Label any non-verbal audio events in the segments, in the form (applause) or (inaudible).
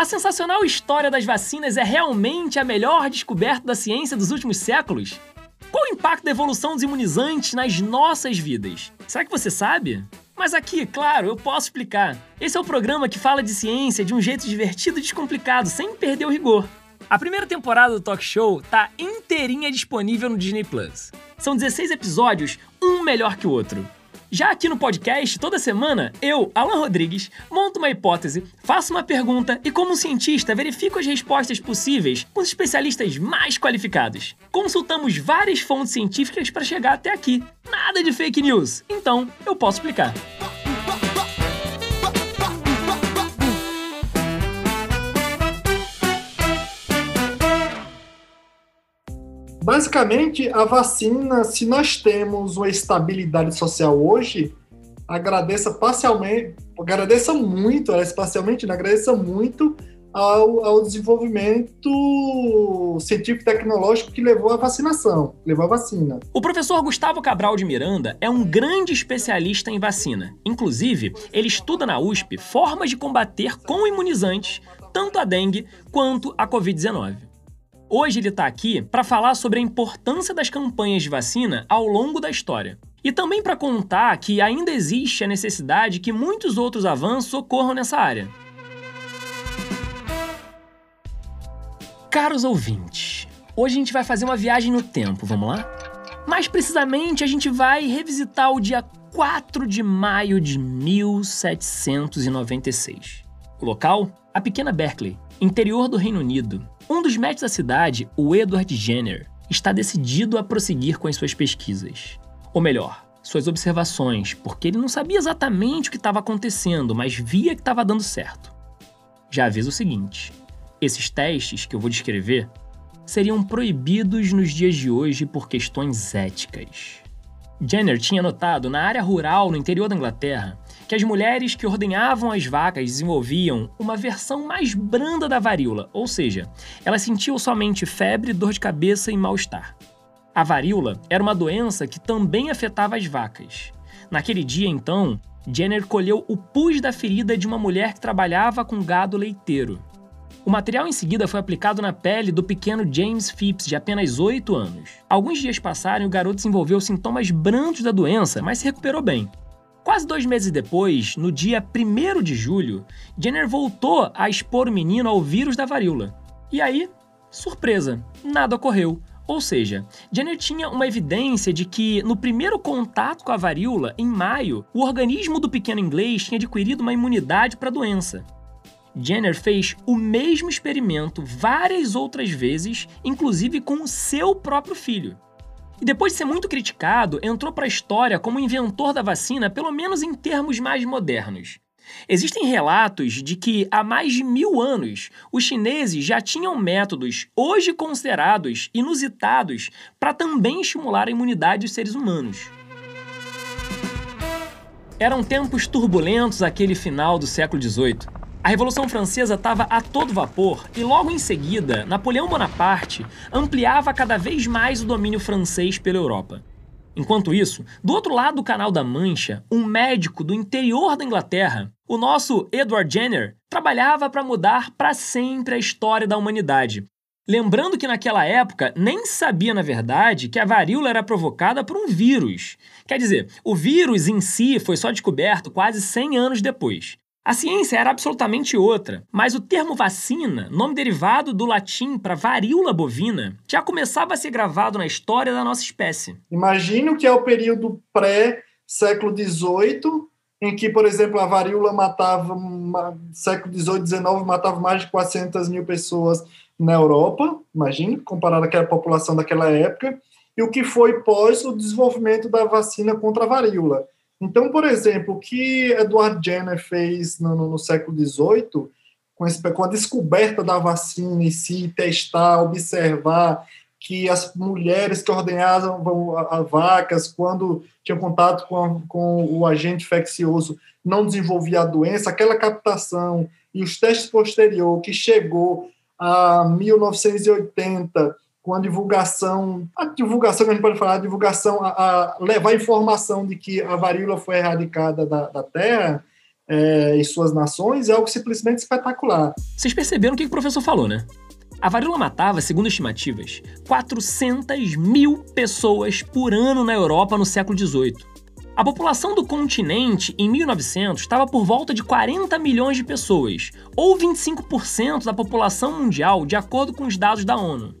A sensacional história das vacinas é realmente a melhor descoberta da ciência dos últimos séculos? Qual o impacto da evolução dos imunizantes nas nossas vidas? Será que você sabe? Mas aqui, claro, eu posso explicar. Esse é o programa que fala de ciência de um jeito divertido e descomplicado, sem perder o rigor. A primeira temporada do Talk Show tá inteirinha disponível no Disney Plus. São 16 episódios, um melhor que o outro. Já aqui no podcast, toda semana, eu, Alan Rodrigues, monto uma hipótese, faço uma pergunta e, como cientista, verifico as respostas possíveis com os especialistas mais qualificados. Consultamos várias fontes científicas para chegar até aqui. Nada de fake news. Então, eu posso explicar. Basicamente, a vacina, se nós temos uma estabilidade social hoje, agradeça parcialmente, agradeça muito, parcialmente, né, agradeça muito ao, ao, desenvolvimento científico e tecnológico que levou à vacinação, levou à vacina. O professor Gustavo Cabral de Miranda é um grande especialista em vacina. Inclusive, ele estuda na USP formas de combater com imunizantes tanto a dengue quanto a Covid-19. Hoje ele está aqui para falar sobre a importância das campanhas de vacina ao longo da história. E também para contar que ainda existe a necessidade que muitos outros avanços ocorram nessa área. Caros ouvintes, hoje a gente vai fazer uma viagem no tempo, vamos lá? Mais precisamente, a gente vai revisitar o dia 4 de maio de 1796. O local? A pequena Berkeley, interior do Reino Unido, um dos médicos da cidade, o Edward Jenner, está decidido a prosseguir com as suas pesquisas. Ou melhor, suas observações, porque ele não sabia exatamente o que estava acontecendo, mas via que estava dando certo. Já avisa o seguinte: esses testes que eu vou descrever seriam proibidos nos dias de hoje por questões éticas. Jenner tinha notado na área rural no interior da Inglaterra que as mulheres que ordenhavam as vacas desenvolviam uma versão mais branda da varíola, ou seja, elas sentiam somente febre, dor de cabeça e mal-estar. A varíola era uma doença que também afetava as vacas. Naquele dia, então, Jenner colheu o pus da ferida de uma mulher que trabalhava com gado leiteiro. O material em seguida foi aplicado na pele do pequeno James Phipps, de apenas 8 anos. Alguns dias passaram e o garoto desenvolveu sintomas brandos da doença, mas se recuperou bem. Quase dois meses depois, no dia 1 de julho, Jenner voltou a expor o menino ao vírus da varíola. E aí, surpresa, nada ocorreu. Ou seja, Jenner tinha uma evidência de que, no primeiro contato com a varíola, em maio, o organismo do pequeno inglês tinha adquirido uma imunidade para a doença. Jenner fez o mesmo experimento várias outras vezes, inclusive com o seu próprio filho. E depois de ser muito criticado, entrou para a história como inventor da vacina, pelo menos em termos mais modernos. Existem relatos de que há mais de mil anos os chineses já tinham métodos hoje considerados inusitados para também estimular a imunidade dos seres humanos. Eram tempos turbulentos aquele final do século XVIII. A Revolução Francesa estava a todo vapor e, logo em seguida, Napoleão Bonaparte ampliava cada vez mais o domínio francês pela Europa. Enquanto isso, do outro lado do Canal da Mancha, um médico do interior da Inglaterra, o nosso Edward Jenner, trabalhava para mudar para sempre a história da humanidade. Lembrando que naquela época nem sabia, na verdade, que a varíola era provocada por um vírus. Quer dizer, o vírus em si foi só descoberto quase 100 anos depois. A ciência era absolutamente outra, mas o termo vacina, nome derivado do latim para varíola bovina, já começava a ser gravado na história da nossa espécie. Imagino que é o período pré-século XVIII, em que, por exemplo, a varíola matava, século XVIII, XIX, matava mais de 400 mil pessoas na Europa, imagine, comparado àquela população daquela época, e o que foi pós o desenvolvimento da vacina contra a varíola então, por exemplo, o que Edward Jenner fez no, no, no século XVIII, com, com a descoberta da vacina em si, testar, observar que as mulheres que ordenhavam a, a vacas, quando tinham contato com, a, com o agente infeccioso, não desenvolvia a doença, aquela captação e os testes posteriores que chegou a 1980 com a divulgação, a divulgação que a gente pode falar, a divulgação, a, a levar informação de que a varíola foi erradicada da, da Terra, é, e suas nações é algo simplesmente espetacular. Vocês perceberam o que o professor falou, né? A varíola matava, segundo estimativas, 400 mil pessoas por ano na Europa no século XVIII. A população do continente em 1900 estava por volta de 40 milhões de pessoas, ou 25% da população mundial, de acordo com os dados da ONU.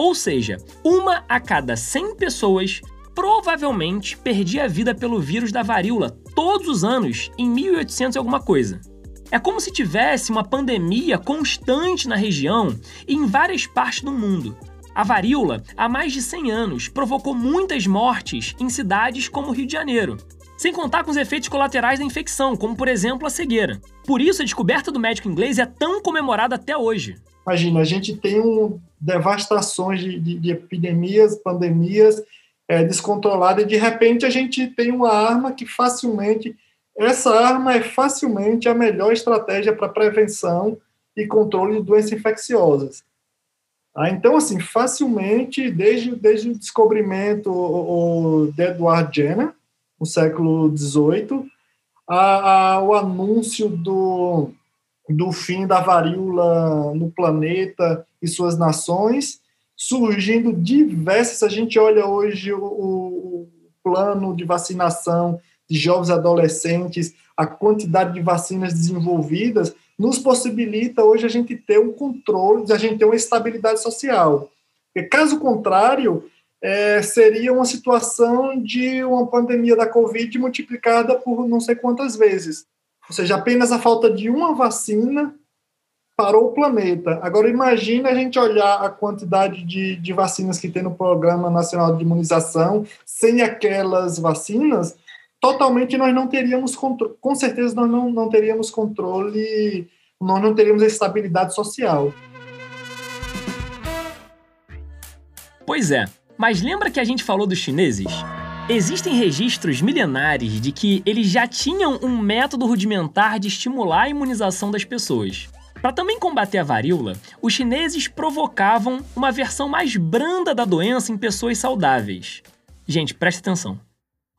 Ou seja, uma a cada 100 pessoas provavelmente perdia a vida pelo vírus da varíola todos os anos em 1800 e alguma coisa. É como se tivesse uma pandemia constante na região e em várias partes do mundo. A varíola, há mais de 100 anos, provocou muitas mortes em cidades como o Rio de Janeiro, sem contar com os efeitos colaterais da infecção, como por exemplo a cegueira. Por isso, a descoberta do médico inglês é tão comemorada até hoje. Imagina, a gente tem um, devastações de, de, de epidemias, pandemias é, descontroladas, e de repente a gente tem uma arma que facilmente essa arma é facilmente a melhor estratégia para prevenção e controle de doenças infecciosas. Ah, então, assim, facilmente, desde, desde o descobrimento o, de Edward Jenner, no século XVIII, a, a, o anúncio do, do fim da varíola no planeta e suas nações, surgindo diversas. A gente olha hoje o, o plano de vacinação de jovens adolescentes, a quantidade de vacinas desenvolvidas, nos possibilita hoje a gente ter um controle, a gente ter uma estabilidade social. Porque, caso contrário, é, seria uma situação de uma pandemia da Covid multiplicada por não sei quantas vezes. Ou seja, apenas a falta de uma vacina parou o planeta. Agora, imagine a gente olhar a quantidade de, de vacinas que tem no Programa Nacional de Imunização, sem aquelas vacinas, totalmente nós não teríamos controle, com certeza nós não, não teríamos controle, nós não teríamos estabilidade social. Pois é, mas lembra que a gente falou dos chineses? Existem registros milenares de que eles já tinham um método rudimentar de estimular a imunização das pessoas. Para também combater a varíola, os chineses provocavam uma versão mais branda da doença em pessoas saudáveis. Gente, preste atenção.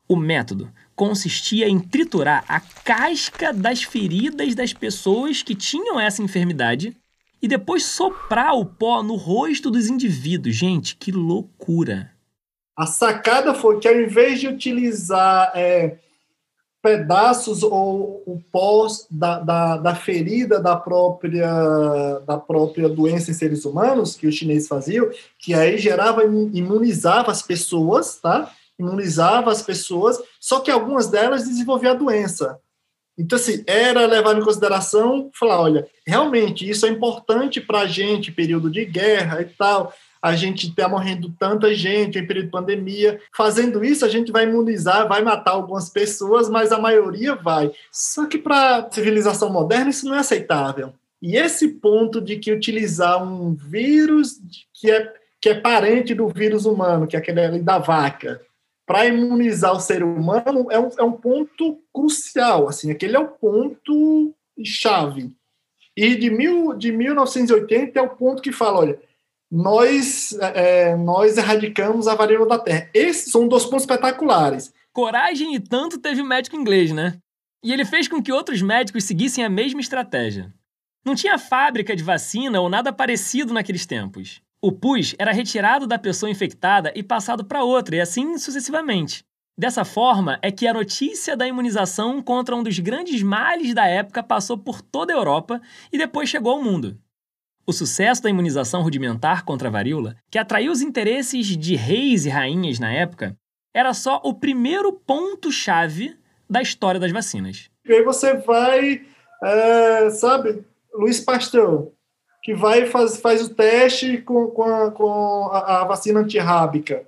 O método consistia em triturar a casca das feridas das pessoas que tinham essa enfermidade e depois soprar o pó no rosto dos indivíduos. Gente, que loucura! A sacada foi que ao invés de utilizar é, pedaços ou o pós da, da, da, ferida da própria, da própria doença em seres humanos, que os chineses faziam, que aí gerava, imunizava as pessoas, tá? Imunizava as pessoas, só que algumas delas desenvolviam a doença. Então, assim, era levar em consideração, falar, olha, realmente isso é importante para a gente, período de guerra e tal, a gente está morrendo tanta gente em período de pandemia. Fazendo isso, a gente vai imunizar, vai matar algumas pessoas, mas a maioria vai. Só que para a civilização moderna isso não é aceitável. E esse ponto de que utilizar um vírus que é, que é parente do vírus humano, que é aquele da vaca, para imunizar o ser humano é um, é um ponto crucial, assim, aquele é o ponto chave. E de, mil, de 1980 é o ponto que fala, olha, nós, é, nós erradicamos a varíola da Terra. Esses são dois pontos espetaculares. Coragem e tanto teve o médico inglês, né? E ele fez com que outros médicos seguissem a mesma estratégia. Não tinha fábrica de vacina ou nada parecido naqueles tempos. O pus era retirado da pessoa infectada e passado para outra, e assim sucessivamente. Dessa forma é que a notícia da imunização contra um dos grandes males da época passou por toda a Europa e depois chegou ao mundo. O sucesso da imunização rudimentar contra a varíola, que atraiu os interesses de reis e rainhas na época, era só o primeiro ponto-chave da história das vacinas. E aí você vai, é, sabe, Luiz Pasteur, que vai faz, faz o teste com, com, a, com a, vacina antirrábica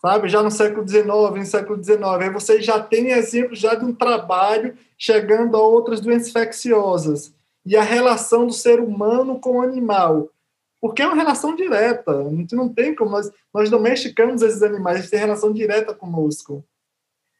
sabe? Já no século XIX, no século XIX. Aí você já tem exemplos já de um trabalho chegando a outras doenças infecciosas e a relação do ser humano com o animal. Porque é uma relação direta. A gente não tem como. Nós, nós domesticamos esses animais, eles têm relação direta conosco.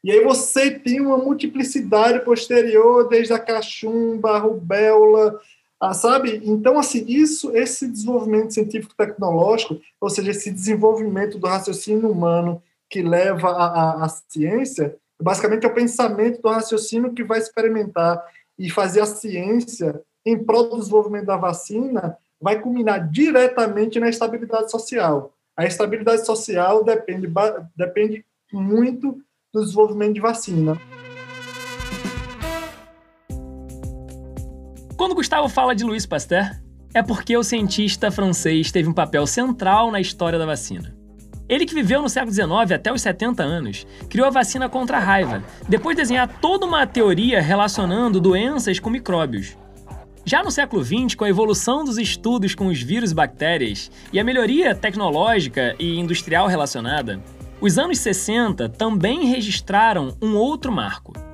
E aí você tem uma multiplicidade posterior, desde a cachumba, a rubéola, a, sabe? Então, assim, isso, esse desenvolvimento científico-tecnológico, ou seja, esse desenvolvimento do raciocínio humano que leva à ciência, Basicamente, é o pensamento do raciocínio que vai experimentar e fazer a ciência em prol do desenvolvimento da vacina vai culminar diretamente na estabilidade social. A estabilidade social depende, depende muito do desenvolvimento de vacina. Quando Gustavo fala de Louis Pasteur, é porque o cientista francês teve um papel central na história da vacina. Ele que viveu no século XIX até os 70 anos, criou a vacina contra a raiva, depois de desenhar toda uma teoria relacionando doenças com micróbios. Já no século XX, com a evolução dos estudos com os vírus e bactérias e a melhoria tecnológica e industrial relacionada, os anos 60 também registraram um outro marco.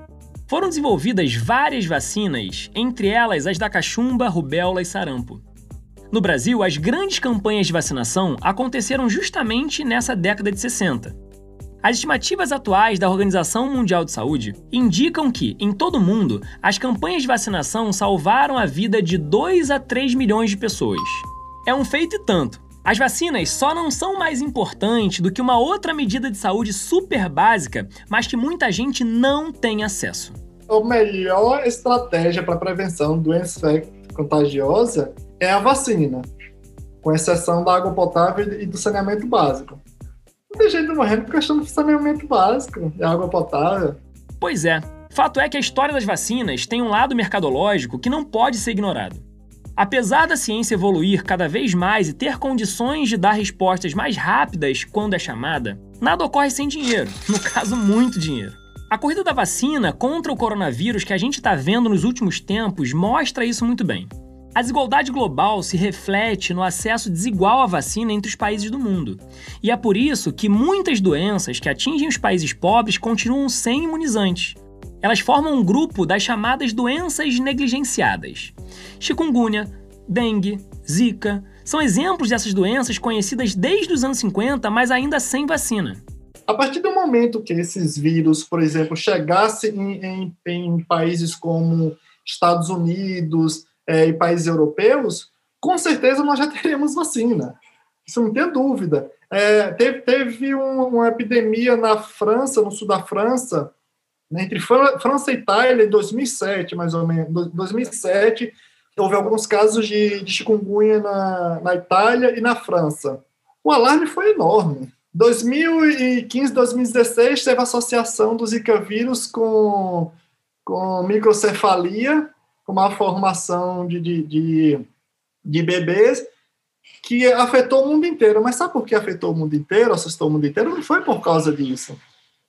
Foram desenvolvidas várias vacinas, entre elas as da cachumba, rubéola e sarampo. No Brasil, as grandes campanhas de vacinação aconteceram justamente nessa década de 60. As estimativas atuais da Organização Mundial de Saúde indicam que, em todo o mundo, as campanhas de vacinação salvaram a vida de 2 a 3 milhões de pessoas. É um feito e tanto. As vacinas só não são mais importantes do que uma outra medida de saúde super básica, mas que muita gente não tem acesso. A melhor estratégia para prevenção de doença contagiosa é a vacina, com exceção da água potável e do saneamento básico. Não tem jeito de morrer por questão do saneamento básico e água potável. Pois é. Fato é que a história das vacinas tem um lado mercadológico que não pode ser ignorado. Apesar da ciência evoluir cada vez mais e ter condições de dar respostas mais rápidas quando é chamada, nada ocorre sem dinheiro, (laughs) no caso, muito dinheiro. A corrida da vacina contra o coronavírus que a gente está vendo nos últimos tempos mostra isso muito bem. A desigualdade global se reflete no acesso desigual à vacina entre os países do mundo. E é por isso que muitas doenças que atingem os países pobres continuam sem imunizantes. Elas formam um grupo das chamadas doenças negligenciadas. Chikungunya, dengue, zika são exemplos dessas doenças conhecidas desde os anos 50, mas ainda sem vacina. A partir do momento que esses vírus, por exemplo, chegassem em, em, em países como Estados Unidos, é, e países europeus, com certeza nós já (laughs) teremos vacina. Isso não tem dúvida. É, teve teve um, uma epidemia na França, no sul da França, entre França e Itália, em 2007, mais ou menos. 2007, houve alguns casos de, de chikungunya na, na Itália e na França. O alarme foi enorme. 2015, 2016, teve a associação do Zika vírus com, com microcefalia, com uma formação de, de, de, de bebês que afetou o mundo inteiro. Mas sabe por que afetou o mundo inteiro, assustou o mundo inteiro? Não foi por causa disso.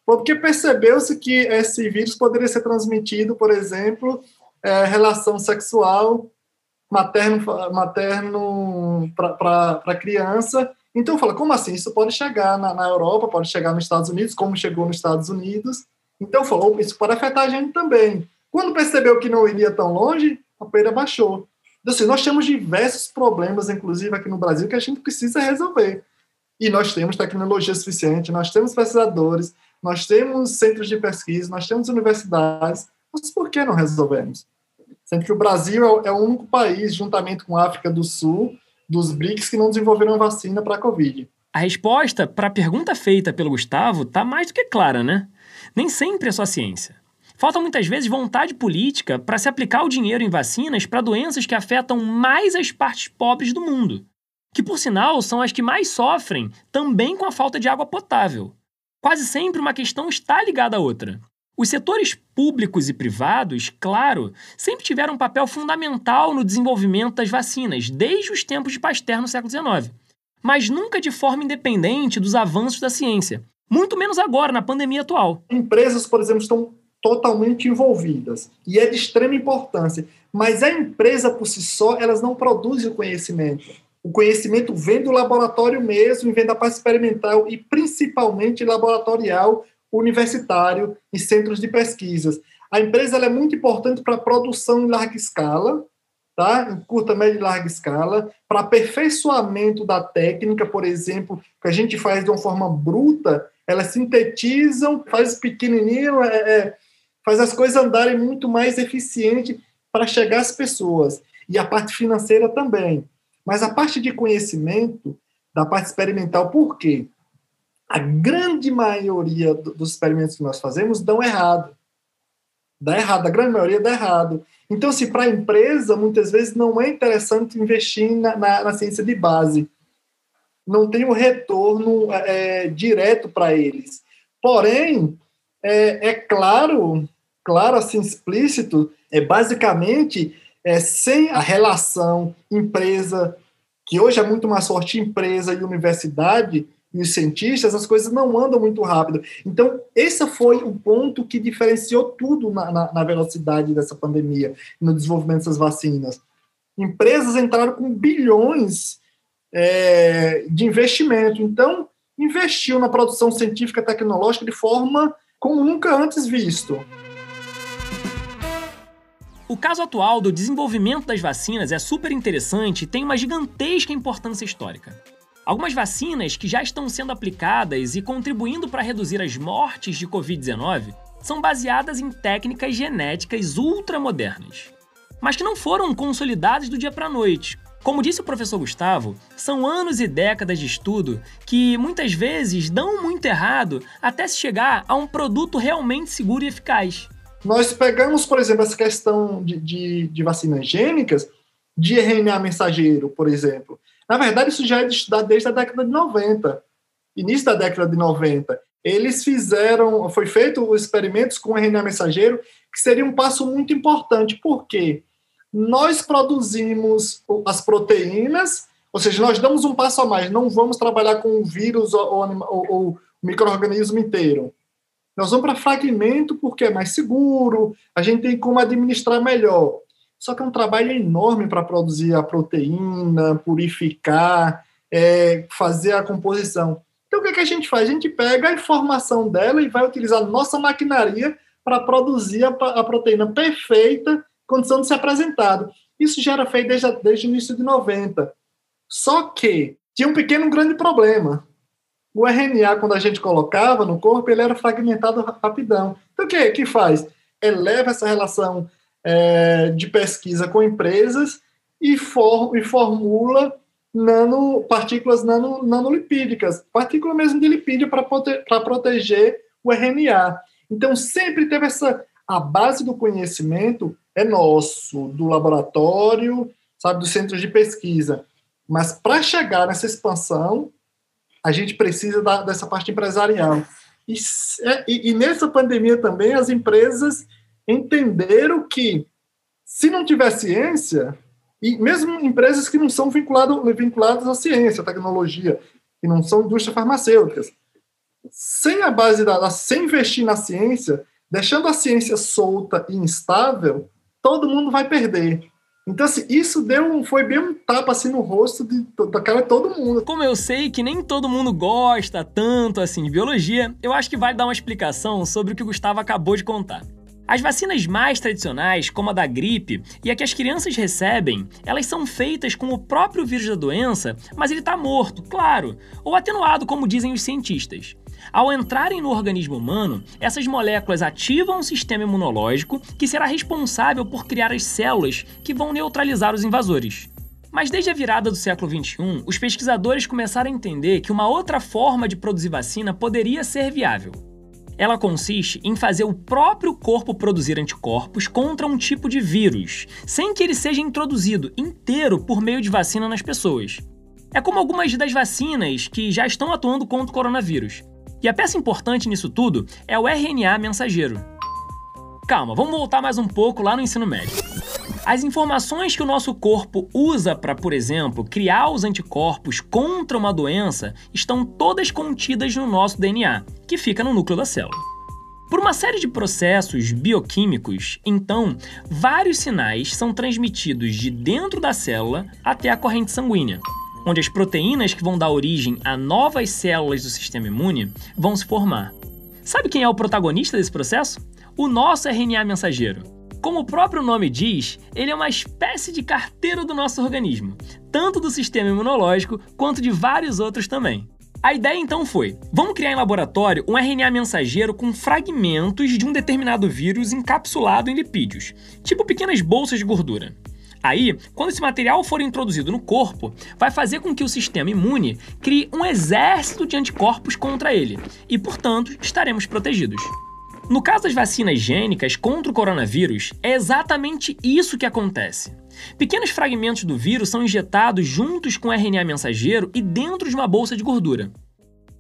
Porque percebeu-se que esse vírus poderia ser transmitido, por exemplo, é, relação sexual materno, materno para criança. Então, fala, como assim? Isso pode chegar na, na, Europa, pode chegar nos Estados Unidos, como chegou nos Estados Unidos. Então, falou, isso pode afetar a gente também. Quando percebeu que não iria tão longe, a poeira baixou. Então, assim, nós temos diversos problemas, inclusive aqui no Brasil, que a gente precisa resolver. E nós temos tecnologia suficiente, nós temos pesquisadores, nós temos centros de pesquisa, nós temos universidades, mas por que não resolvemos? Sendo que o Brasil é, é o único país, juntamente com a África do Sul, dos BRICS, que não desenvolveram vacina para a Covid. A resposta para a pergunta feita pelo Gustavo está mais do que clara, né? Nem sempre é só ciência. Falta muitas vezes vontade política para se aplicar o dinheiro em vacinas para doenças que afetam mais as partes pobres do mundo, que por sinal são as que mais sofrem também com a falta de água potável. Quase sempre uma questão está ligada à outra. Os setores públicos e privados, claro, sempre tiveram um papel fundamental no desenvolvimento das vacinas, desde os tempos de Pasteur no século XIX, mas nunca de forma independente dos avanços da ciência. Muito menos agora, na pandemia atual. Empresas, por exemplo, estão totalmente envolvidas e é de extrema importância. Mas a empresa por si só, elas não produzem o conhecimento. O conhecimento vem do laboratório mesmo, vem da parte experimental e principalmente laboratorial universitário em centros de pesquisas. A empresa é muito importante para a produção em larga escala, tá? em curta, média e larga escala, para aperfeiçoamento da técnica, por exemplo, que a gente faz de uma forma bruta, elas sintetizam, faz pequenininho, é, é faz as coisas andarem muito mais eficiente para chegar às pessoas. E a parte financeira também. Mas a parte de conhecimento, da parte experimental, por quê? a grande maioria dos experimentos que nós fazemos dão errado. Dá errado, a grande maioria dá errado. Então, se para a empresa, muitas vezes não é interessante investir na, na, na ciência de base. Não tem um retorno é, direto para eles. Porém, é, é, claro, claro, assim, explícito, é basicamente é, sem a relação empresa, que hoje é muito mais forte empresa e universidade, e os cientistas, as coisas não andam muito rápido. Então, esse foi o ponto que diferenciou tudo na, na, na velocidade dessa pandemia, no desenvolvimento dessas vacinas. Empresas entraram com bilhões é, de investimento. Então, investiu na produção científica e tecnológica de forma como nunca antes visto. O caso atual do desenvolvimento das vacinas é super interessante e tem uma gigantesca importância histórica. Algumas vacinas que já estão sendo aplicadas e contribuindo para reduzir as mortes de Covid-19 são baseadas em técnicas genéticas ultramodernas, mas que não foram consolidadas do dia para a noite. Como disse o professor Gustavo, são anos e décadas de estudo que muitas vezes dão muito errado até se chegar a um produto realmente seguro e eficaz. Nós pegamos, por exemplo, essa questão de, de, de vacinas gênicas, de RNA mensageiro, por exemplo. Na verdade, isso já é estudado desde a década de 90, início da década de 90. Eles fizeram, foi feito experimentos com RNA mensageiro, que seria um passo muito importante, porque nós produzimos as proteínas, ou seja, nós damos um passo a mais, não vamos trabalhar com o vírus ou, ou, ou o microorganismo inteiro. Nós vamos para fragmento porque é mais seguro, a gente tem como administrar melhor. Só que é um trabalho enorme para produzir a proteína, purificar, é, fazer a composição. Então, o que, é que a gente faz? A gente pega a informação dela e vai utilizar nossa maquinaria para produzir a, a, proteína perfeita, condição de ser apresentado. Isso já era feito desde, desde o início de 90. Só que tinha um pequeno, um grande problema. O RNA, quando a gente colocava no corpo, ele era fragmentado rapidão. Então, o que, que faz? Eleva essa relação é, de pesquisa com empresas e, for, e formula nano, partículas nano, nanolipídicas, partícula mesmo de lipídio para prote, proteger o RNA. Então, sempre teve essa. A base do conhecimento é nosso, do laboratório, sabe, dos centros de pesquisa. Mas para chegar nessa expansão, a gente precisa da, dessa parte empresarial. E, é, e, e, nessa pandemia também, as empresas entenderam que se não tiver ciência, e mesmo empresas que não são vinculadas, vinculadas à ciência, à tecnologia, que não são indústrias farmacêuticas, sem a base da, sem investir na ciência, deixando a ciência solta e instável, todo mundo vai perder. Então, assim, isso deu foi bem um tapa assim no rosto de, da cara de todo mundo. Como eu sei que nem todo mundo gosta tanto assim de biologia, eu acho que vale dar uma explicação sobre o que o Gustavo acabou de contar. As vacinas mais tradicionais, como a da gripe e a que as crianças recebem, elas são feitas com o próprio vírus da doença, mas ele está morto, claro, ou atenuado, como dizem os cientistas. Ao entrarem no organismo humano, essas moléculas ativam o sistema imunológico, que será responsável por criar as células que vão neutralizar os invasores. Mas desde a virada do século XXI, os pesquisadores começaram a entender que uma outra forma de produzir vacina poderia ser viável. Ela consiste em fazer o próprio corpo produzir anticorpos contra um tipo de vírus, sem que ele seja introduzido inteiro por meio de vacina nas pessoas. É como algumas das vacinas que já estão atuando contra o coronavírus. E a peça importante nisso tudo é o RNA mensageiro. Calma, vamos voltar mais um pouco lá no ensino médio. As informações que o nosso corpo usa para, por exemplo, criar os anticorpos contra uma doença estão todas contidas no nosso DNA, que fica no núcleo da célula. Por uma série de processos bioquímicos, então, vários sinais são transmitidos de dentro da célula até a corrente sanguínea, onde as proteínas que vão dar origem a novas células do sistema imune vão se formar. Sabe quem é o protagonista desse processo? O nosso RNA mensageiro. Como o próprio nome diz, ele é uma espécie de carteiro do nosso organismo, tanto do sistema imunológico quanto de vários outros também. A ideia então foi: vamos criar em laboratório um RNA mensageiro com fragmentos de um determinado vírus encapsulado em lipídios, tipo pequenas bolsas de gordura. Aí, quando esse material for introduzido no corpo, vai fazer com que o sistema imune crie um exército de anticorpos contra ele e, portanto, estaremos protegidos. No caso das vacinas gênicas contra o coronavírus, é exatamente isso que acontece. Pequenos fragmentos do vírus são injetados juntos com RNA mensageiro e dentro de uma bolsa de gordura.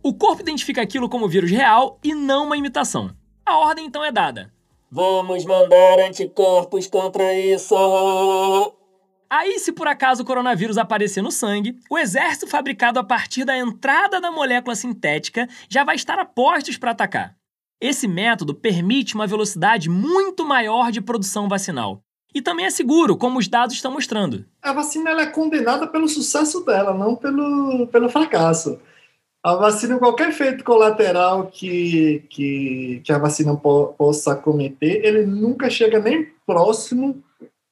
O corpo identifica aquilo como vírus real e não uma imitação. A ordem então é dada. Vamos mandar anticorpos contra isso! Aí, se por acaso o coronavírus aparecer no sangue, o exército fabricado a partir da entrada da molécula sintética já vai estar a postos para atacar. Esse método permite uma velocidade muito maior de produção vacinal. E também é seguro, como os dados estão mostrando. A vacina é condenada pelo sucesso dela, não pelo, pelo fracasso. A vacina, qualquer efeito colateral que, que, que a vacina po, possa cometer, ele nunca chega nem próximo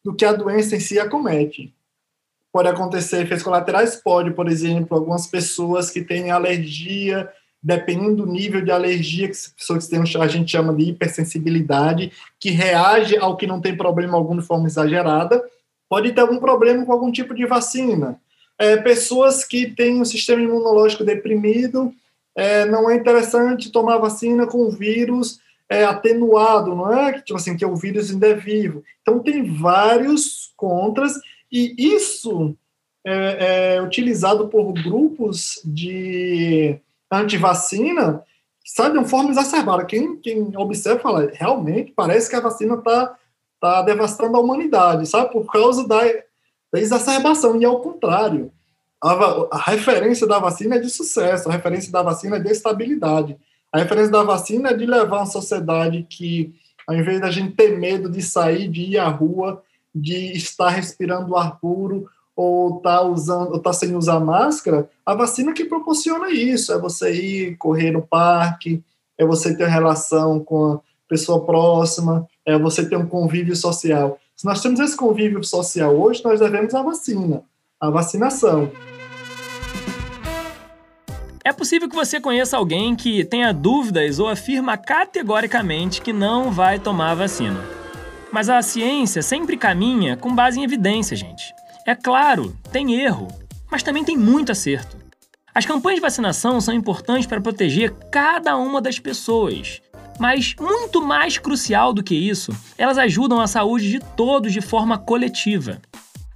do que a doença em si acomete. Pode acontecer efeitos colaterais? Pode, por exemplo, algumas pessoas que têm alergia, dependendo do nível de alergia que pessoas que têm, a gente chama de hipersensibilidade, que reage ao que não tem problema algum de forma exagerada, pode ter algum problema com algum tipo de vacina. É, pessoas que têm um sistema imunológico deprimido, é, não é interessante tomar vacina com vírus é, atenuado, não é? Tipo assim, que o vírus ainda é vivo. Então, tem vários contras, e isso é, é utilizado por grupos de antivacina, sabe, de uma forma exacerbada. Quem, quem observa fala, realmente parece que a vacina está tá devastando a humanidade, sabe, por causa da, da exacerbação, e ao contrário. A, a referência da vacina é de sucesso, a referência da vacina é de estabilidade. A referência da vacina é de levar uma sociedade que, ao invés da gente ter medo de sair, de ir à rua, de estar respirando ar puro ou tá usando, ou tá sem usar máscara, a vacina que proporciona isso, é você ir correr no parque, é você ter relação com a pessoa próxima, é você ter um convívio social. Se nós temos esse convívio social hoje, nós devemos a vacina, a vacinação. É possível que você conheça alguém que tenha dúvidas ou afirma categoricamente que não vai tomar a vacina. Mas a ciência sempre caminha com base em evidência, gente. É claro, tem erro, mas também tem muito acerto. As campanhas de vacinação são importantes para proteger cada uma das pessoas. Mas, muito mais crucial do que isso, elas ajudam a saúde de todos de forma coletiva.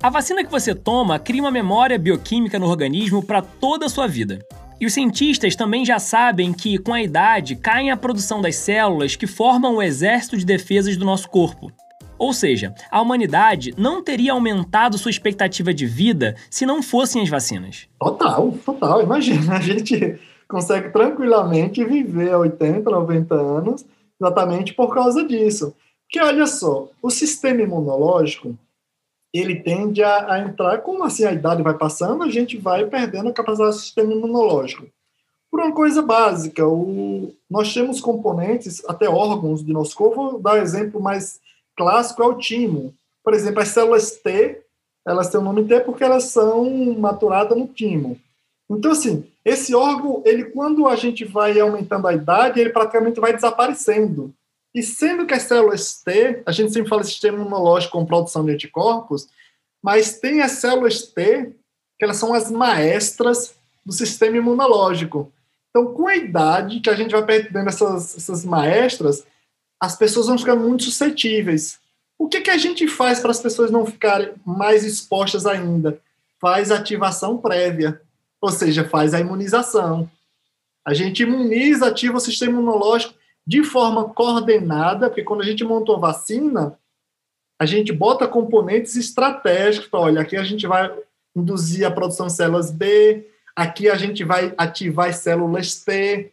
A vacina que você toma cria uma memória bioquímica no organismo para toda a sua vida. E os cientistas também já sabem que, com a idade, caem a produção das células que formam o exército de defesas do nosso corpo. Ou seja, a humanidade não teria aumentado sua expectativa de vida se não fossem as vacinas. Total, total. Imagina, a gente consegue tranquilamente viver 80, 90 anos exatamente por causa disso. Porque olha só, o sistema imunológico ele tende a, a, entrar, como assim a idade vai passando, a gente vai perdendo a capacidade do sistema imunológico. Por uma coisa básica, o, nós temos componentes, até órgãos de nosso corpo, vou dar um exemplo mais clássico, é o timo. Por exemplo, as células T, elas têm o nome T porque elas são maturadas no timo. Então, assim, esse órgão, ele quando a gente vai aumentando a idade, ele praticamente vai desaparecendo. E sendo que as células T, a gente sempre fala sistema imunológico com produção de anticorpos, mas tem as células T, que elas são as maestras do sistema imunológico. Então, com a idade que a gente vai perdendo essas, essas maestras, as pessoas vão ficar muito suscetíveis. O que, que a gente faz para as pessoas não ficarem mais expostas ainda? Faz ativação prévia, ou seja, faz a imunização. A gente imuniza, ativa o sistema imunológico de forma coordenada, porque quando a gente montou a vacina, a gente bota componentes estratégicos para, olha, aqui a gente vai induzir a produção de células B, aqui a gente vai ativar as células T,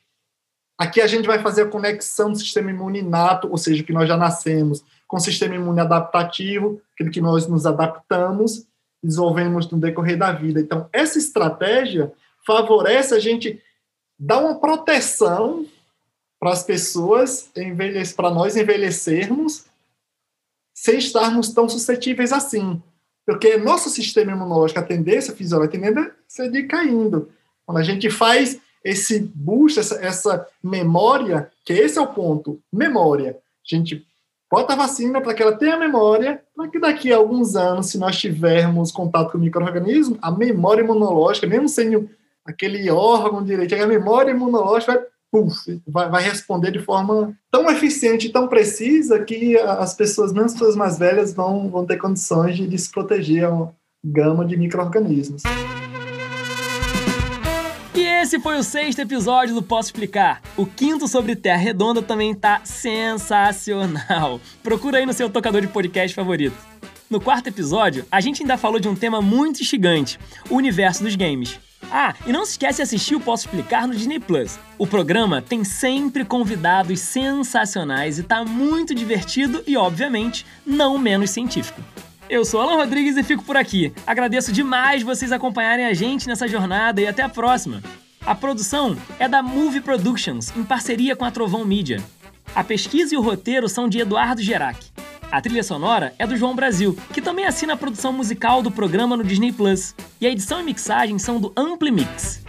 aqui a gente vai fazer a conexão do sistema imune inato, ou seja, que nós já nascemos, com o sistema imune adaptativo, aquele que nós nos adaptamos, desenvolvemos no decorrer da vida. Então, essa estratégia favorece a gente dar uma proteção para as pessoas, para nós envelhecermos sem estarmos tão suscetíveis assim. Porque nosso sistema imunológico, a tendência fisiológica, a ser decaindo. Quando a gente faz esse boost, essa, essa memória, que esse é o ponto, memória. A gente bota a vacina para que ela tenha memória, para que daqui a alguns anos, se nós tivermos contato com o microorganismo, a memória imunológica, mesmo sendo aquele órgão direito, a memória imunológica vai, puff, vai, vai responder de forma tão eficiente, tão precisa, que as pessoas, mesmo as pessoas mais velhas, vão, vão ter condições de, de se proteger a uma gama de micro-organismos. E esse foi o sexto episódio do Posso Explicar. O quinto sobre Terra Redonda também tá sensacional. Procura aí no seu tocador de podcast favorito. No quarto episódio, a gente ainda falou de um tema muito instigante: o universo dos games. Ah, e não se esquece de assistir o Posso Explicar no Disney Plus. O programa tem sempre convidados sensacionais e tá muito divertido e, obviamente, não menos científico. Eu sou Alan Rodrigues e fico por aqui. Agradeço demais vocês acompanharem a gente nessa jornada e até a próxima. A produção é da Movie Productions, em parceria com a Trovão Media. A pesquisa e o roteiro são de Eduardo Gerac. A trilha sonora é do João Brasil, que também assina a produção musical do programa no Disney Plus. E a edição e mixagem são do Ampli Mix.